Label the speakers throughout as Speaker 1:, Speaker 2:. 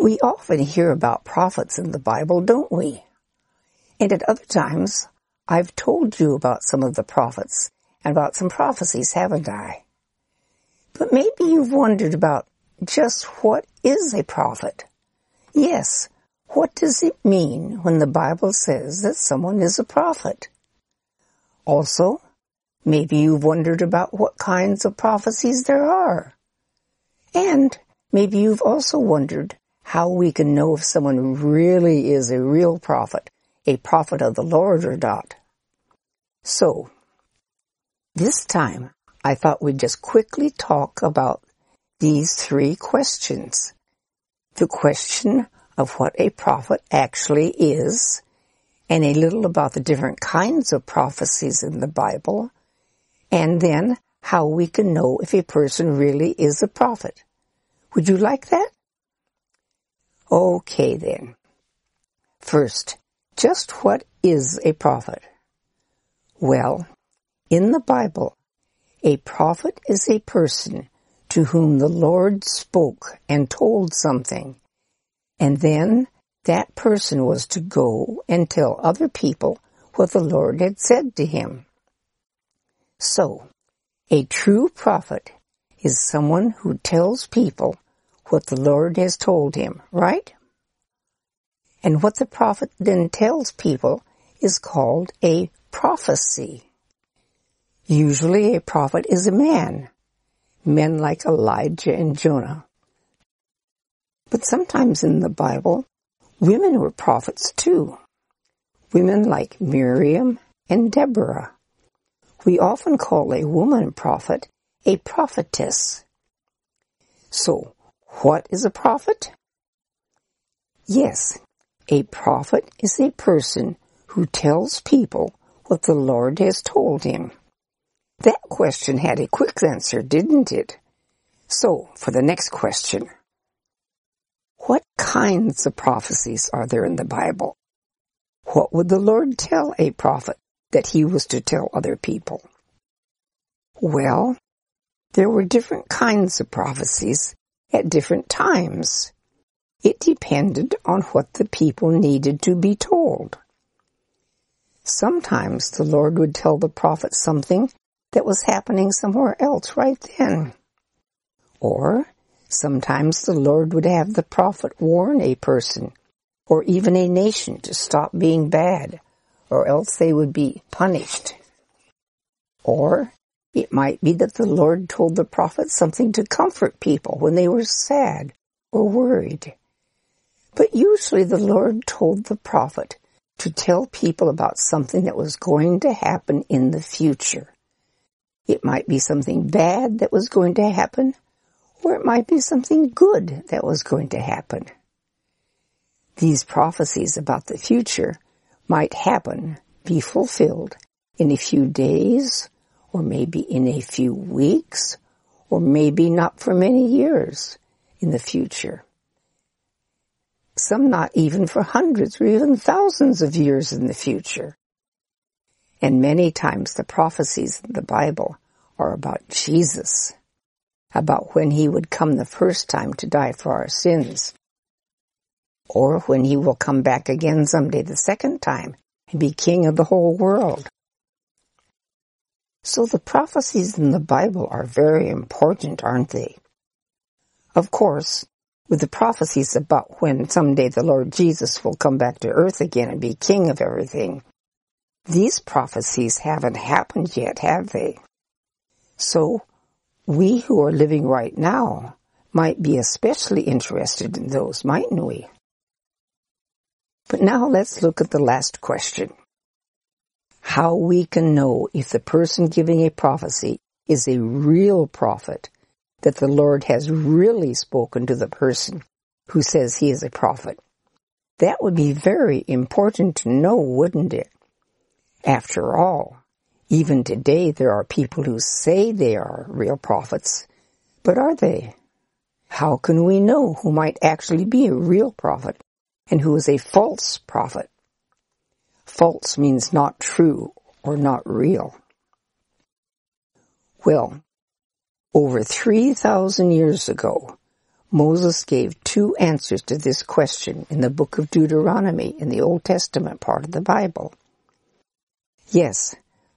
Speaker 1: We often hear about prophets in the Bible, don't we? And at other times, I've told you about some of the prophets and about some prophecies, haven't I? But maybe you've wondered about just what is a prophet? Yes, what does it mean when the Bible says that someone is a prophet? Also, maybe you've wondered about what kinds of prophecies there are. And maybe you've also wondered how we can know if someone really is a real prophet, a prophet of the Lord or not. So, this time I thought we'd just quickly talk about these three questions. The question of what a prophet actually is, and a little about the different kinds of prophecies in the Bible, and then how we can know if a person really is a prophet. Would you like that? Okay then. First, just what is a prophet? Well, in the Bible, a prophet is a person to whom the Lord spoke and told something, and then that person was to go and tell other people what the Lord had said to him. So, a true prophet is someone who tells people what the Lord has told him, right? And what the prophet then tells people is called a prophecy. Usually a prophet is a man, men like Elijah and Jonah. But sometimes in the Bible, women were prophets too. Women like Miriam and Deborah. We often call a woman prophet a prophetess. So, what is a prophet? Yes, a prophet is a person who tells people what the Lord has told him. That question had a quick answer, didn't it? So, for the next question. What kinds of prophecies are there in the Bible? What would the Lord tell a prophet that he was to tell other people? Well, there were different kinds of prophecies at different times. It depended on what the people needed to be told. Sometimes the Lord would tell the prophet something that was happening somewhere else right then. Or sometimes the Lord would have the prophet warn a person or even a nation to stop being bad or else they would be punished. Or it might be that the Lord told the prophet something to comfort people when they were sad or worried. But usually the Lord told the prophet to tell people about something that was going to happen in the future. It might be something bad that was going to happen, or it might be something good that was going to happen. These prophecies about the future might happen, be fulfilled in a few days, or maybe in a few weeks, or maybe not for many years in the future. Some not even for hundreds or even thousands of years in the future. And many times the prophecies in the Bible are about Jesus, about when he would come the first time to die for our sins, or when he will come back again someday the second time and be king of the whole world. So the prophecies in the Bible are very important, aren't they? Of course, with the prophecies about when someday the Lord Jesus will come back to earth again and be king of everything, these prophecies haven't happened yet, have they? So, we who are living right now might be especially interested in those, mightn't we? But now let's look at the last question. How we can know if the person giving a prophecy is a real prophet, that the Lord has really spoken to the person who says he is a prophet. That would be very important to know, wouldn't it? After all, even today there are people who say they are real prophets, but are they? How can we know who might actually be a real prophet and who is a false prophet? False means not true or not real. Well, over 3,000 years ago, Moses gave two answers to this question in the book of Deuteronomy in the Old Testament part of the Bible. Yes,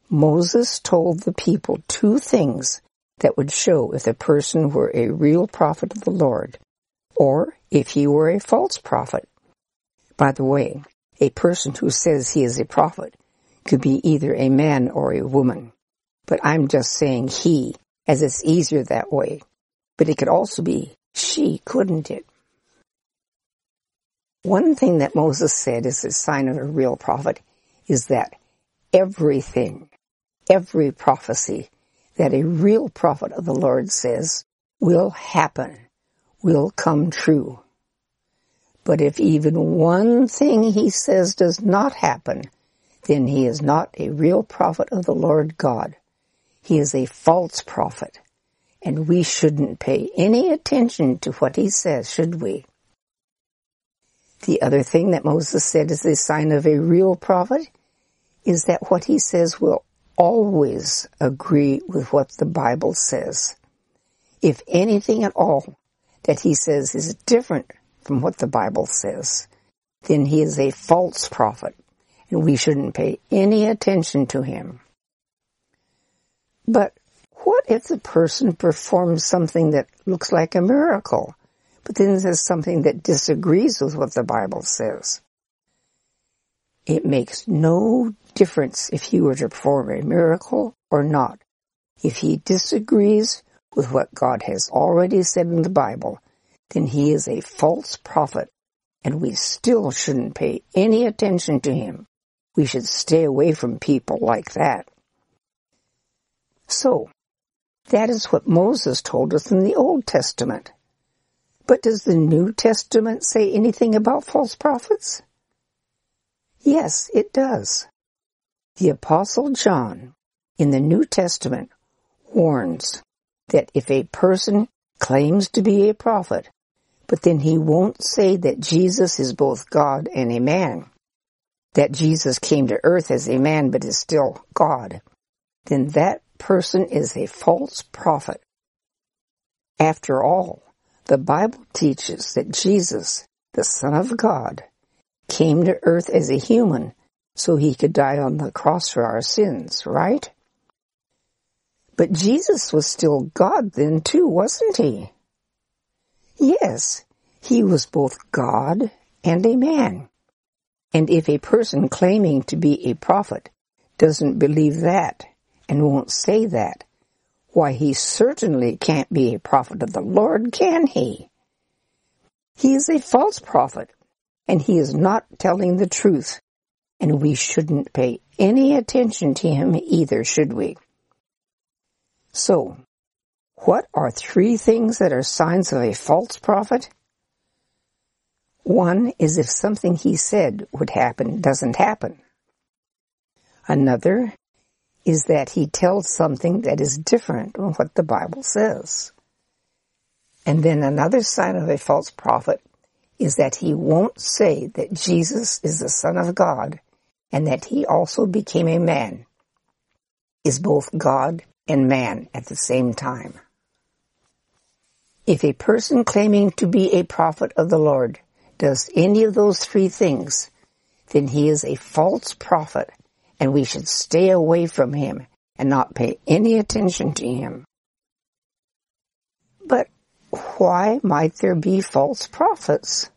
Speaker 1: Moses told the people two things that would show if the person were a real prophet of the Lord or if he were a false prophet. By the way, a person who says he is a prophet could be either a man or a woman. But I'm just saying he, as it's easier that way. But it could also be she, couldn't it? One thing that Moses said is a sign of a real prophet is that everything, every prophecy that a real prophet of the Lord says will happen, will come true. But if even one thing he says does not happen, then he is not a real prophet of the Lord God. He is a false prophet. And we shouldn't pay any attention to what he says, should we? The other thing that Moses said is a sign of a real prophet is that what he says will always agree with what the Bible says. If anything at all that he says is different from what the Bible says, then he is a false prophet and we shouldn't pay any attention to him. But what if the person performs something that looks like a miracle, but then says something that disagrees with what the Bible says? It makes no difference if he were to perform a miracle or not. If he disagrees with what God has already said in the Bible, then he is a false prophet, and we still shouldn't pay any attention to him. We should stay away from people like that. So, that is what Moses told us in the Old Testament. But does the New Testament say anything about false prophets? Yes, it does. The Apostle John in the New Testament warns that if a person claims to be a prophet, but then he won't say that Jesus is both God and a man, that Jesus came to earth as a man but is still God, then that person is a false prophet. After all, the Bible teaches that Jesus, the Son of God, came to earth as a human so he could die on the cross for our sins, right? But Jesus was still God then too, wasn't he? Yes, he was both God and a man. And if a person claiming to be a prophet doesn't believe that and won't say that, why he certainly can't be a prophet of the Lord, can he? He is a false prophet, and he is not telling the truth, and we shouldn't pay any attention to him either, should we? So, what are three things that are signs of a false prophet? One is if something he said would happen doesn't happen. Another is that he tells something that is different from what the Bible says. And then another sign of a false prophet is that he won't say that Jesus is the Son of God and that he also became a man, is both God and man at the same time. If a person claiming to be a prophet of the Lord does any of those three things, then he is a false prophet and we should stay away from him and not pay any attention to him. But why might there be false prophets?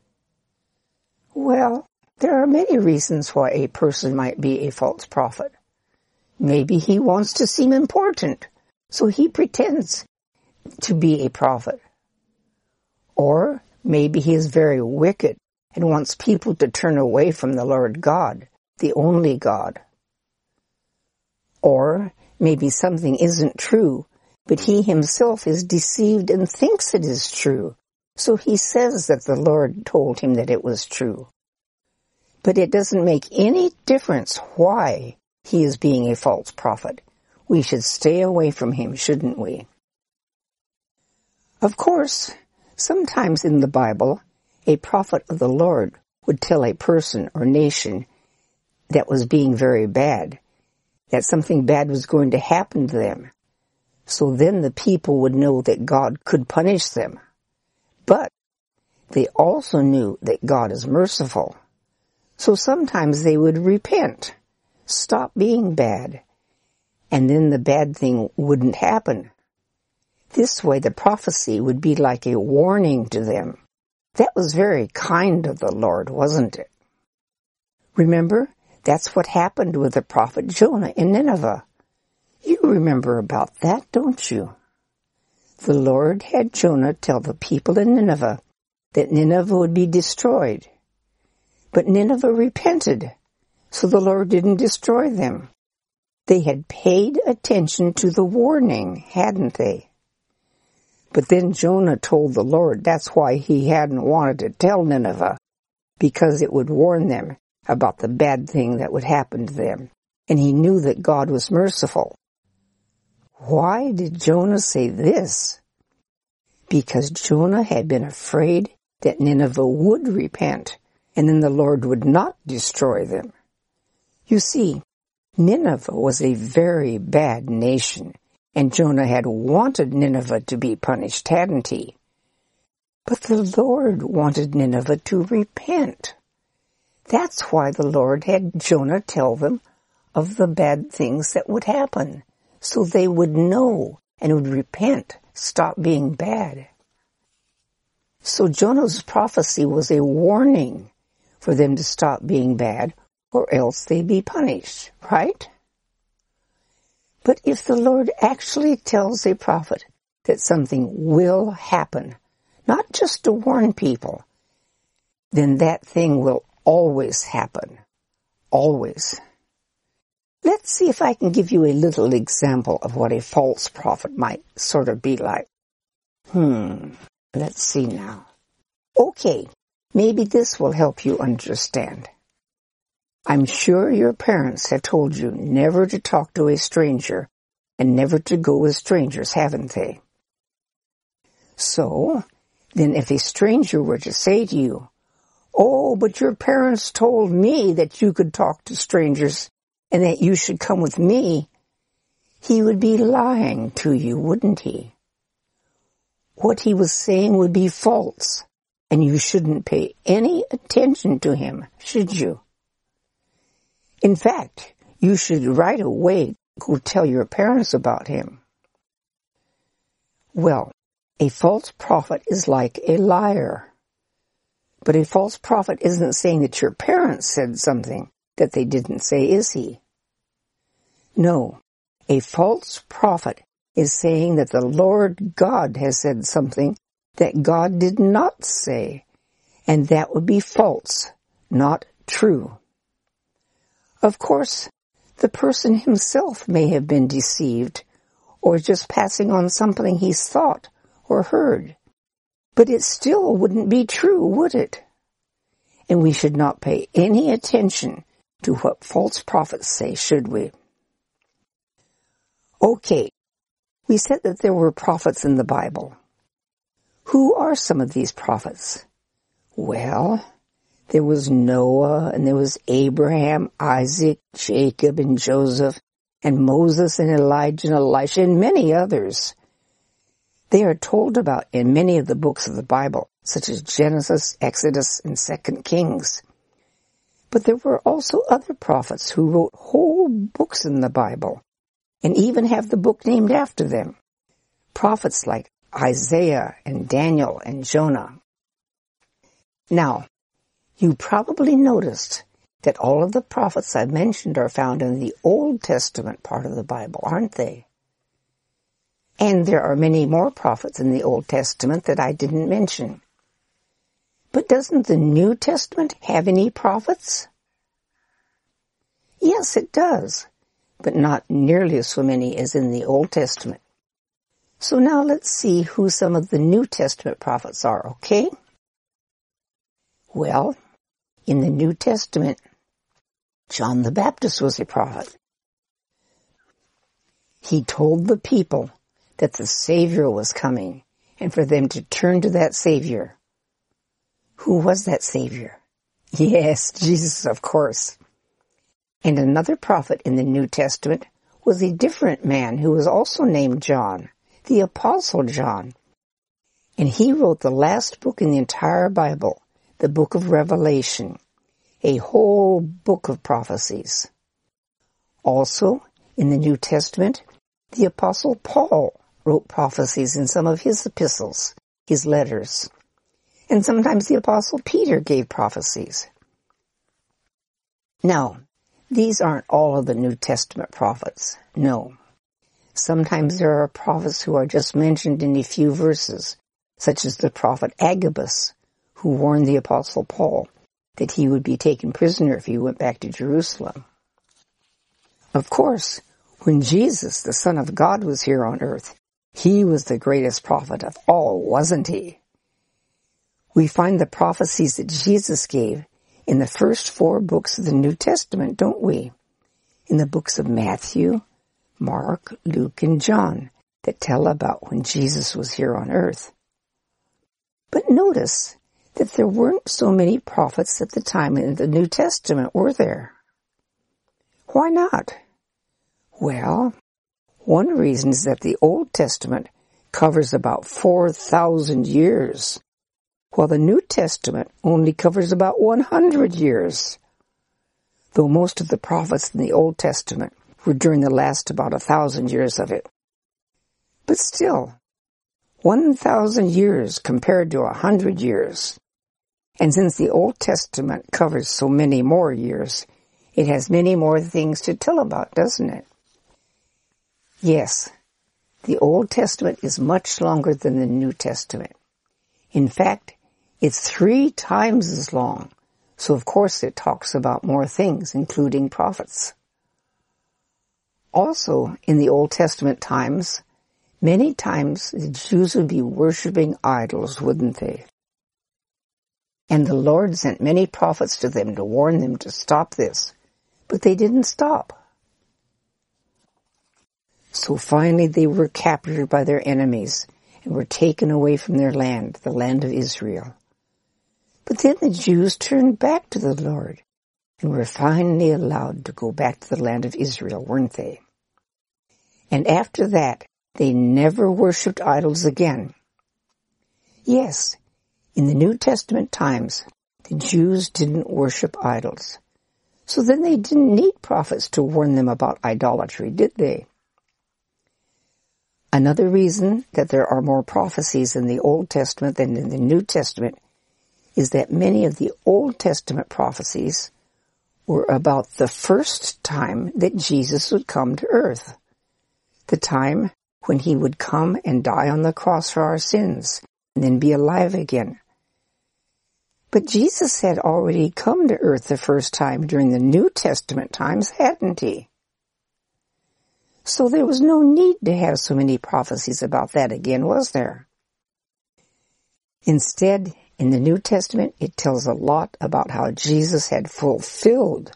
Speaker 1: Well, there are many reasons why a person might be a false prophet. Maybe he wants to seem important, so he pretends to be a prophet. Or Maybe he is very wicked and wants people to turn away from the Lord God, the only God. Or maybe something isn't true, but he himself is deceived and thinks it is true. So he says that the Lord told him that it was true. But it doesn't make any difference why he is being a false prophet. We should stay away from him, shouldn't we? Of course, Sometimes in the Bible, a prophet of the Lord would tell a person or nation that was being very bad, that something bad was going to happen to them. So then the people would know that God could punish them. But they also knew that God is merciful. So sometimes they would repent, stop being bad, and then the bad thing wouldn't happen. This way the prophecy would be like a warning to them. That was very kind of the Lord, wasn't it? Remember, that's what happened with the prophet Jonah in Nineveh. You remember about that, don't you? The Lord had Jonah tell the people in Nineveh that Nineveh would be destroyed. But Nineveh repented, so the Lord didn't destroy them. They had paid attention to the warning, hadn't they? But then Jonah told the Lord that's why he hadn't wanted to tell Nineveh, because it would warn them about the bad thing that would happen to them. And he knew that God was merciful. Why did Jonah say this? Because Jonah had been afraid that Nineveh would repent, and then the Lord would not destroy them. You see, Nineveh was a very bad nation, and Jonah had wanted Nineveh to be punished, hadn't he? But the Lord wanted Nineveh to repent. That's why the Lord had Jonah tell them of the bad things that would happen, so they would know and would repent, stop being bad. So Jonah's prophecy was a warning for them to stop being bad or else they'd be punished, right? But if the Lord actually tells a prophet that something will happen, not just to warn people, then that thing will always happen. Always. Let's see if I can give you a little example of what a false prophet might sort of be like. Hmm, let's see now. Okay, maybe this will help you understand. I'm sure your parents have told you never to talk to a stranger and never to go with strangers, haven't they? So, then if a stranger were to say to you, Oh, but your parents told me that you could talk to strangers and that you should come with me, he would be lying to you, wouldn't he? What he was saying would be false, and you shouldn't pay any attention to him, should you? In fact, you should right away go tell your parents about him. Well, a false prophet is like a liar. But a false prophet isn't saying that your parents said something that they didn't say, is he? No. A false prophet is saying that the Lord God has said something that God did not say, and that would be false, not true. Of course, the person himself may have been deceived or just passing on something he's thought or heard. But it still wouldn't be true, would it? And we should not pay any attention to what false prophets say, should we? Okay, we said that there were prophets in the Bible. Who are some of these prophets? Well, there was Noah and there was Abraham, Isaac, Jacob and Joseph and Moses and Elijah and Elisha and many others. They are told about in many of the books of the Bible, such as Genesis, Exodus, and Second Kings. But there were also other prophets who wrote whole books in the Bible and even have the book named after them. Prophets like Isaiah and Daniel and Jonah. Now, you probably noticed that all of the prophets I mentioned are found in the Old Testament part of the Bible, aren't they? And there are many more prophets in the Old Testament that I didn't mention. But doesn't the New Testament have any prophets? Yes, it does, but not nearly so many as in the Old Testament. So now let's see who some of the New Testament prophets are, okay? Well, in the New Testament, John the Baptist was a prophet. He told the people that the Savior was coming and for them to turn to that Savior. Who was that Savior? Yes, Jesus, of course. And another prophet in the New Testament was a different man who was also named John, the Apostle John. And he wrote the last book in the entire Bible, the book of Revelation, a whole book of prophecies. Also, in the New Testament, the Apostle Paul wrote prophecies in some of his epistles, his letters. And sometimes the Apostle Peter gave prophecies. Now, these aren't all of the New Testament prophets. No. Sometimes there are prophets who are just mentioned in a few verses, such as the prophet Agabus, who warned the Apostle Paul that he would be taken prisoner if he went back to Jerusalem. Of course, when Jesus, the Son of God, was here on earth, he was the greatest prophet of all, wasn't he? We find the prophecies that Jesus gave in the first four books of the New Testament, don't we? In the books of Matthew, Mark, Luke, and John that tell about when Jesus was here on earth. But notice that there weren't so many prophets at the time in the New Testament, were there? Why not? Well, one reason is that the Old Testament covers about 4,000 years, while the New Testament only covers about 100 years. Though most of the prophets in the Old Testament were during the last about a thousand years of it. But still, 1,000 years compared to a hundred years. And since the Old Testament covers so many more years, it has many more things to tell about, doesn't it? Yes, the Old Testament is much longer than the New Testament. In fact, it's three times as long, so of course it talks about more things, including prophets. Also, in the Old Testament times, many times the Jews would be worshiping idols, wouldn't they? And the Lord sent many prophets to them to warn them to stop this, but they didn't stop. So finally they were captured by their enemies and were taken away from their land, the land of Israel. But then the Jews turned back to the Lord and were finally allowed to go back to the land of Israel, weren't they? And after that, they never worshipped idols again. Yes, in the New Testament times, the Jews didn't worship idols. So then they didn't need prophets to warn them about idolatry, did they? Another reason that there are more prophecies in the Old Testament than in the New Testament is that many of the Old Testament prophecies were about the first time that Jesus would come to earth. The time when he would come and die on the cross for our sins and then be alive again. But Jesus had already come to earth the first time during the New Testament times, hadn't he? So there was no need to have so many prophecies about that again, was there? Instead, in the New Testament, it tells a lot about how Jesus had fulfilled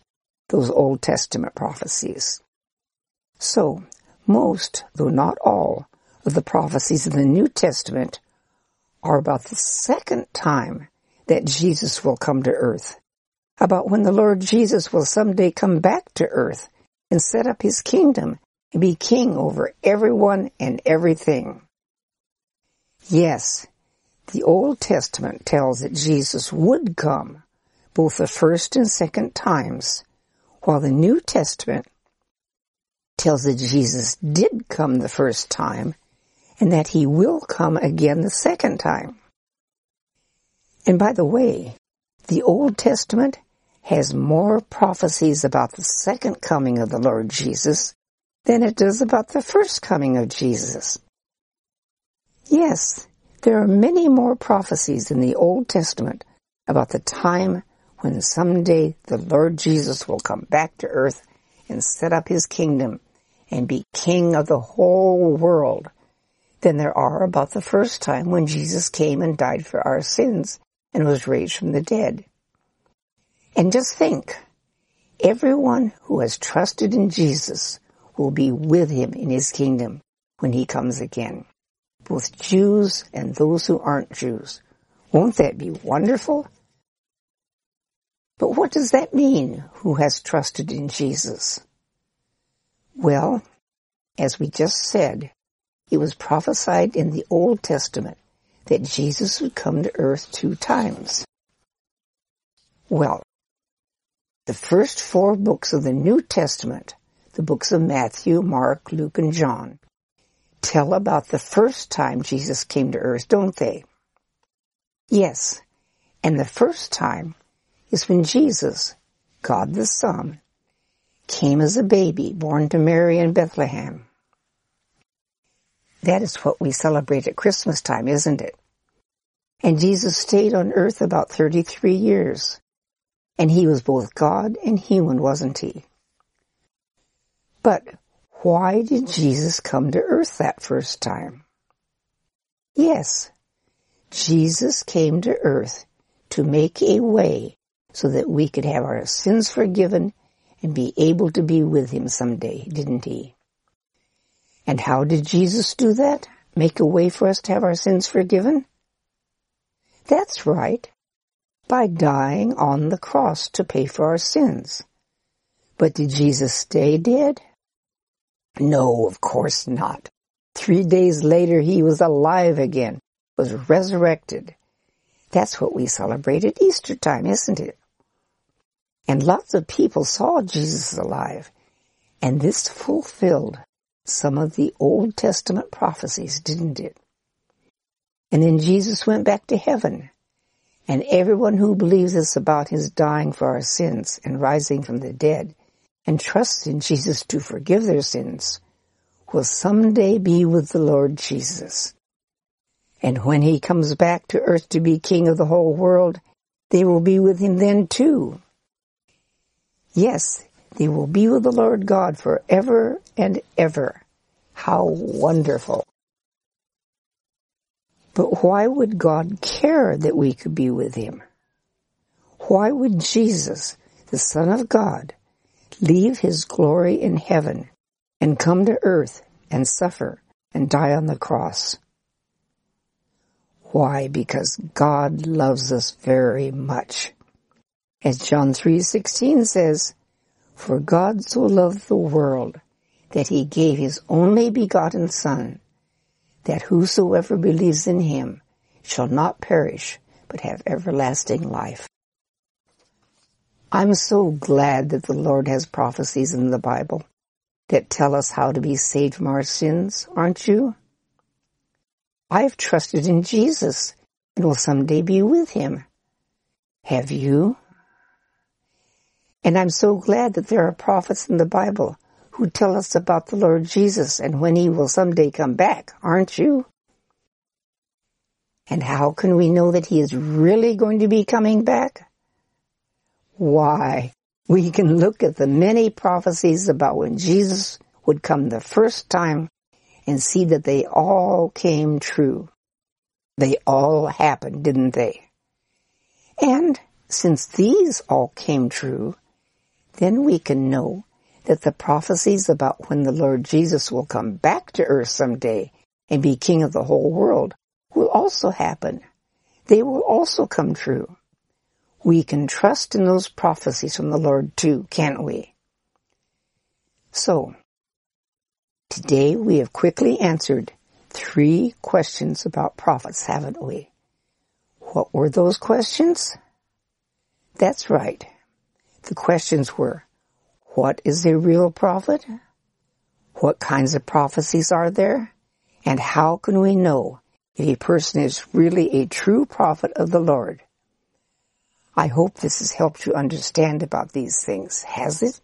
Speaker 1: those Old Testament prophecies. So, most, though not all, of the prophecies in the New Testament are about the second time that Jesus will come to earth, about when the Lord Jesus will someday come back to earth and set up his kingdom and be king over everyone and everything. Yes, the Old Testament tells that Jesus would come both the first and second times, while the New Testament tells that Jesus did come the first time and that he will come again the second time. And by the way, the Old Testament has more prophecies about the second coming of the Lord Jesus than it does about the first coming of Jesus. Yes, there are many more prophecies in the Old Testament about the time when someday the Lord Jesus will come back to earth and set up his kingdom and be king of the whole world than there are about the first time when Jesus came and died for our sins and was raised from the dead. And just think, everyone who has trusted in Jesus will be with him in his kingdom when he comes again. Both Jews and those who aren't Jews. Won't that be wonderful? But what does that mean, who has trusted in Jesus? Well, as we just said, it was prophesied in the Old Testament that Jesus would come to earth two times. Well, the first four books of the New Testament, the books of Matthew, Mark, Luke, and John, tell about the first time Jesus came to earth, don't they? Yes, and the first time is when Jesus, God the Son, came as a baby born to Mary in Bethlehem. That is what we celebrate at Christmas time, isn't it? And Jesus stayed on earth about 33 years. And he was both God and human, wasn't he? But why did Jesus come to earth that first time? Yes, Jesus came to earth to make a way so that we could have our sins forgiven and be able to be with him someday, didn't he? And how did Jesus do that? Make a way for us to have our sins forgiven? That's right. By dying on the cross to pay for our sins. But did Jesus stay dead? No, of course not. Three days later he was alive again, was resurrected. That's what we celebrate at Easter time, isn't it? And lots of people saw Jesus alive. And this fulfilled some of the Old Testament prophecies, didn't it? And then Jesus went back to heaven. And everyone who believes this about his dying for our sins and rising from the dead and trusts in Jesus to forgive their sins will someday be with the Lord Jesus. And when he comes back to earth to be king of the whole world, they will be with him then too. Yes, they will be with the Lord God forever and ever. How wonderful. But why would God care that we could be with Him? Why would Jesus, the Son of God, leave His glory in heaven and come to earth and suffer and die on the cross? Why? Because God loves us very much. As John 3:16 says, "For God so loved the world that he gave his only begotten son, that whosoever believes in him shall not perish, but have everlasting life. I'm so glad that the Lord has prophecies in the Bible that tell us how to be saved from our sins, aren't you? I've trusted in Jesus and will someday be with him. Have you? And I'm so glad that there are prophets in the Bible who tell us about the Lord Jesus and when he will someday come back, aren't you? And how can we know that he is really going to be coming back? Why, we can look at the many prophecies about when Jesus would come the first time and see that they all came true. They all happened, didn't they? And since these all came true, then we can know that the prophecies about when the Lord Jesus will come back to earth someday and be king of the whole world will also happen. They will also come true. We can trust in those prophecies from the Lord too, can't we? So, today we have quickly answered three questions about prophets, haven't we? What were those questions? That's right. The questions were, what is a real prophet? What kinds of prophecies are there? And how can we know if a person is really a true prophet of the Lord? I hope this has helped you understand about these things. Has it?